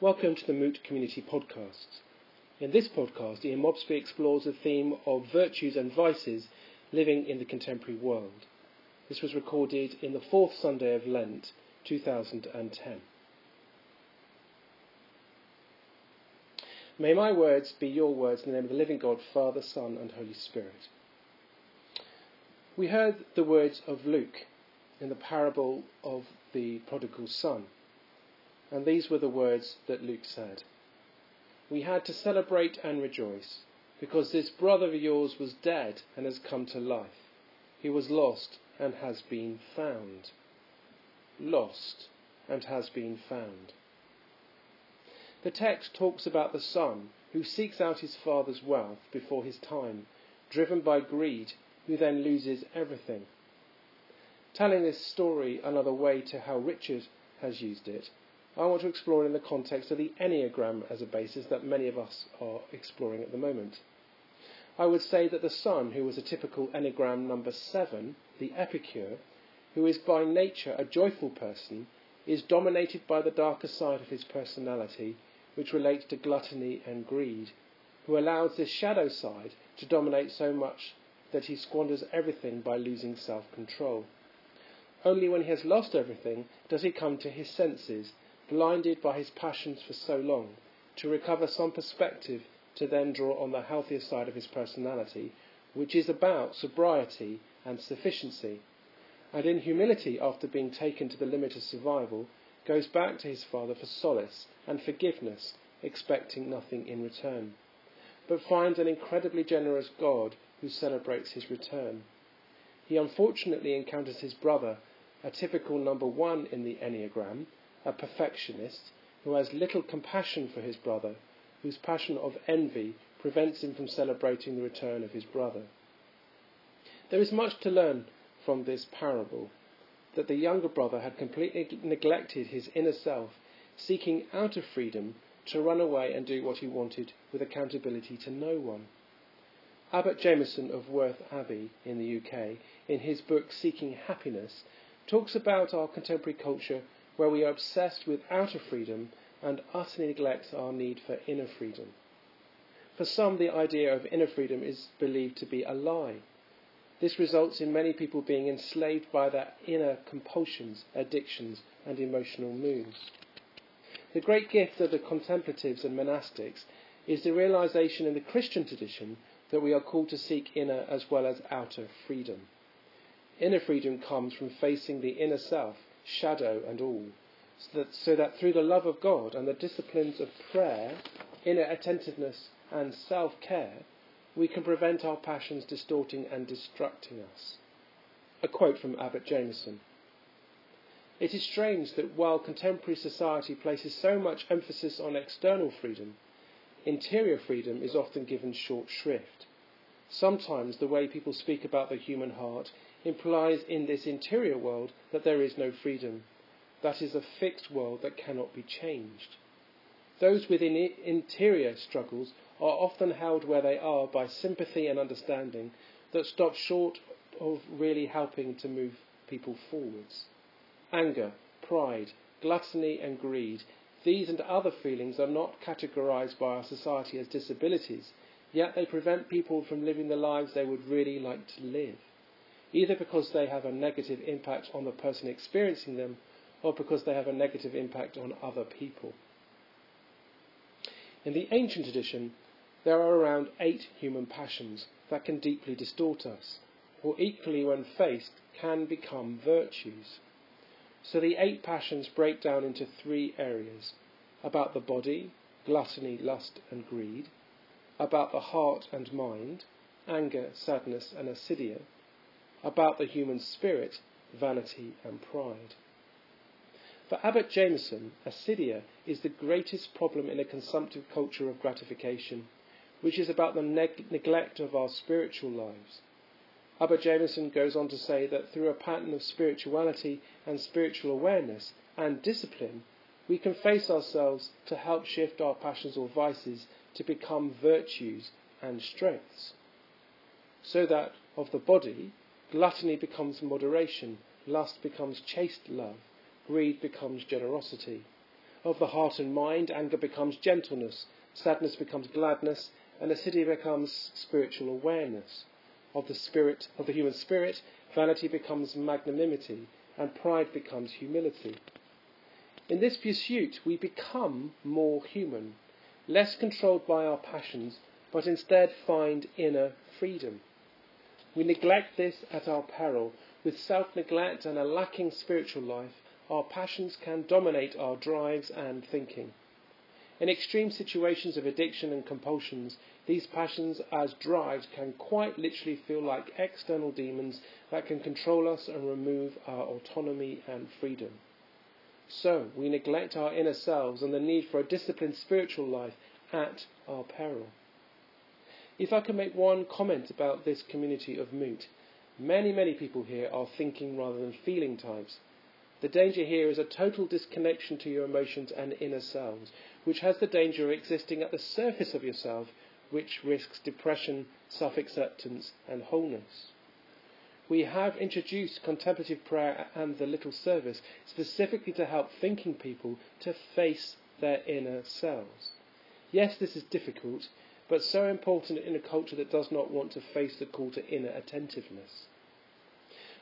Welcome to the Moot Community Podcast. In this podcast, Ian Mobsby explores the theme of virtues and vices living in the contemporary world. This was recorded in the fourth Sunday of Lent, 2010. May my words be your words in the name of the living God, Father, Son, and Holy Spirit. We heard the words of Luke in the parable of the prodigal son. And these were the words that Luke said. We had to celebrate and rejoice, because this brother of yours was dead and has come to life. He was lost and has been found. Lost and has been found. The text talks about the son who seeks out his father's wealth before his time, driven by greed, who then loses everything. Telling this story another way to how Richard has used it, I want to explore in the context of the Enneagram as a basis that many of us are exploring at the moment. I would say that the son, who was a typical Enneagram number seven, the epicure, who is by nature a joyful person, is dominated by the darker side of his personality, which relates to gluttony and greed, who allows this shadow side to dominate so much that he squanders everything by losing self control. Only when he has lost everything does he come to his senses blinded by his passions for so long, to recover some perspective to then draw on the healthier side of his personality, which is about sobriety and sufficiency, and in humility, after being taken to the limit of survival, goes back to his father for solace and forgiveness, expecting nothing in return, but finds an incredibly generous God who celebrates his return. He unfortunately encounters his brother, a typical number one in the Enneagram, a perfectionist who has little compassion for his brother, whose passion of envy prevents him from celebrating the return of his brother. There is much to learn from this parable that the younger brother had completely neglected his inner self, seeking out of freedom to run away and do what he wanted with accountability to no one. Abbot Jamison of Worth Abbey in the UK, in his book Seeking Happiness, talks about our contemporary culture where we are obsessed with outer freedom and utterly neglect our need for inner freedom. For some, the idea of inner freedom is believed to be a lie. This results in many people being enslaved by their inner compulsions, addictions, and emotional moods. The great gift of the contemplatives and monastics is the realization in the Christian tradition that we are called to seek inner as well as outer freedom. Inner freedom comes from facing the inner self shadow and all, so that, so that through the love of God and the disciplines of prayer, inner attentiveness, and self care, we can prevent our passions distorting and destructing us. A quote from Abbot Jamison. It is strange that while contemporary society places so much emphasis on external freedom, interior freedom is often given short shrift. Sometimes the way people speak about the human heart implies in this interior world that there is no freedom. That is a fixed world that cannot be changed. Those with interior struggles are often held where they are by sympathy and understanding that stop short of really helping to move people forwards. Anger, pride, gluttony, and greed, these and other feelings are not categorized by our society as disabilities, yet they prevent people from living the lives they would really like to live either because they have a negative impact on the person experiencing them or because they have a negative impact on other people. In the ancient tradition, there are around eight human passions that can deeply distort us, or equally, when faced, can become virtues. So the eight passions break down into three areas about the body, gluttony, lust, and greed, about the heart and mind, anger, sadness, and acedia about the human spirit, vanity, and pride. For Abbot Jamison, acedia is the greatest problem in a consumptive culture of gratification, which is about the neg- neglect of our spiritual lives. Abbot Jamison goes on to say that through a pattern of spirituality and spiritual awareness and discipline, we can face ourselves to help shift our passions or vices to become virtues and strengths. So that of the body, Gluttony becomes moderation, lust becomes chaste love, greed becomes generosity. of the heart and mind, anger becomes gentleness, sadness becomes gladness, and acedia becomes spiritual awareness. Of the spirit, of the human spirit, vanity becomes magnanimity, and pride becomes humility. In this pursuit, we become more human, less controlled by our passions, but instead find inner freedom. We neglect this at our peril. With self neglect and a lacking spiritual life, our passions can dominate our drives and thinking. In extreme situations of addiction and compulsions, these passions as drives can quite literally feel like external demons that can control us and remove our autonomy and freedom. So, we neglect our inner selves and the need for a disciplined spiritual life at our peril. If I can make one comment about this community of Moot, many, many people here are thinking rather than feeling types. The danger here is a total disconnection to your emotions and inner selves, which has the danger of existing at the surface of yourself, which risks depression, self acceptance, and wholeness. We have introduced contemplative prayer and the little service specifically to help thinking people to face their inner selves. Yes, this is difficult, but so important in a culture that does not want to face the call to inner attentiveness.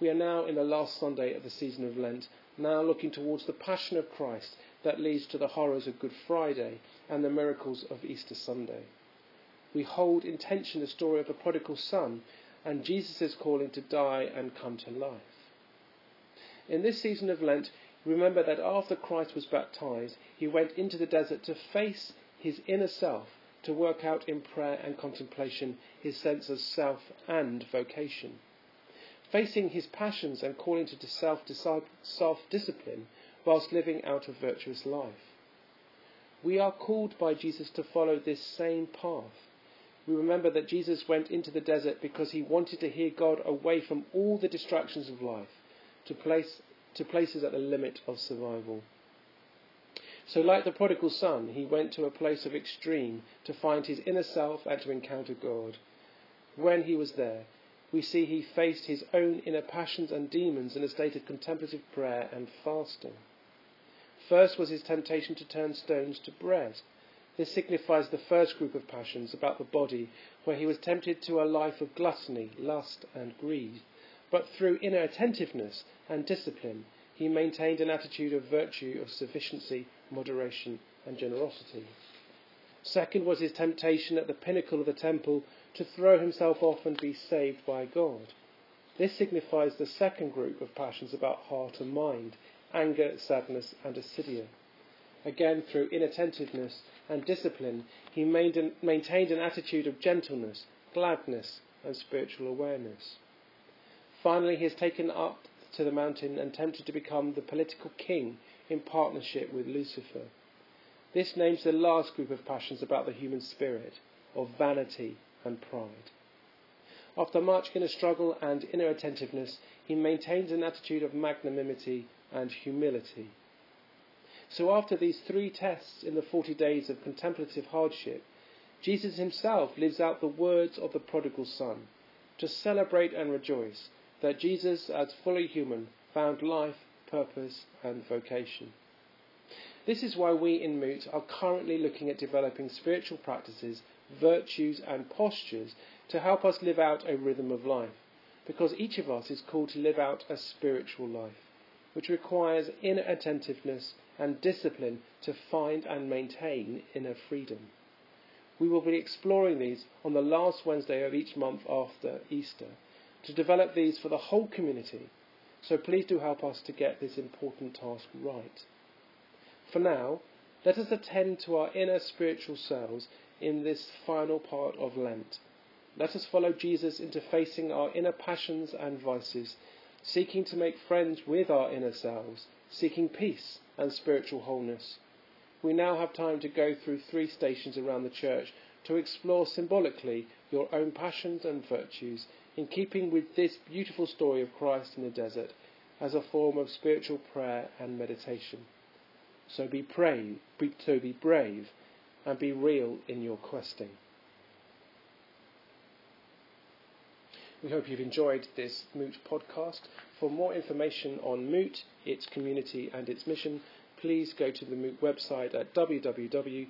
We are now in the last Sunday of the season of Lent, now looking towards the Passion of Christ that leads to the horrors of Good Friday and the miracles of Easter Sunday. We hold in tension the story of the prodigal son and Jesus' calling to die and come to life. In this season of Lent, remember that after Christ was baptized, he went into the desert to face his inner self, to work out in prayer and contemplation his sense of self and vocation facing his passions and calling to self-discipline whilst living out a virtuous life. We are called by Jesus to follow this same path. We remember that Jesus went into the desert because he wanted to hear God away from all the distractions of life to, place, to places at the limit of survival. So, like the prodigal son, he went to a place of extreme to find his inner self and to encounter God. When he was there, we see he faced his own inner passions and demons in a state of contemplative prayer and fasting. First was his temptation to turn stones to bread. This signifies the first group of passions about the body, where he was tempted to a life of gluttony, lust, and greed. But through inner attentiveness and discipline, he maintained an attitude of virtue, of sufficiency, moderation, and generosity. Second was his temptation at the pinnacle of the temple to throw himself off and be saved by God. This signifies the second group of passions about heart and mind anger, sadness, and acedia. Again, through inattentiveness and discipline, he maintained an attitude of gentleness, gladness, and spiritual awareness. Finally, he is taken up to the mountain and tempted to become the political king in partnership with Lucifer. This names the last group of passions about the human spirit, of vanity, and pride. After much inner struggle and inner attentiveness, he maintains an attitude of magnanimity and humility. So, after these three tests in the 40 days of contemplative hardship, Jesus himself lives out the words of the prodigal son to celebrate and rejoice that Jesus, as fully human, found life, purpose, and vocation. This is why we in Moot are currently looking at developing spiritual practices virtues, and postures to help us live out a rhythm of life. Because each of us is called to live out a spiritual life, which requires inner attentiveness and discipline to find and maintain inner freedom. We will be exploring these on the last Wednesday of each month after Easter to develop these for the whole community. So please do help us to get this important task right. For now, let us attend to our inner spiritual selves in this final part of Lent. Let us follow Jesus into facing our inner passions and vices, seeking to make friends with our inner selves, seeking peace and spiritual wholeness. We now have time to go through three stations around the church to explore symbolically your own passions and virtues in keeping with this beautiful story of Christ in the desert as a form of spiritual prayer and meditation. So be brave, so be brave and be real in your questing. We hope you've enjoyed this Moot podcast. For more information on Moot, its community, and its mission, please go to the Moot website at www.moot.uk.net.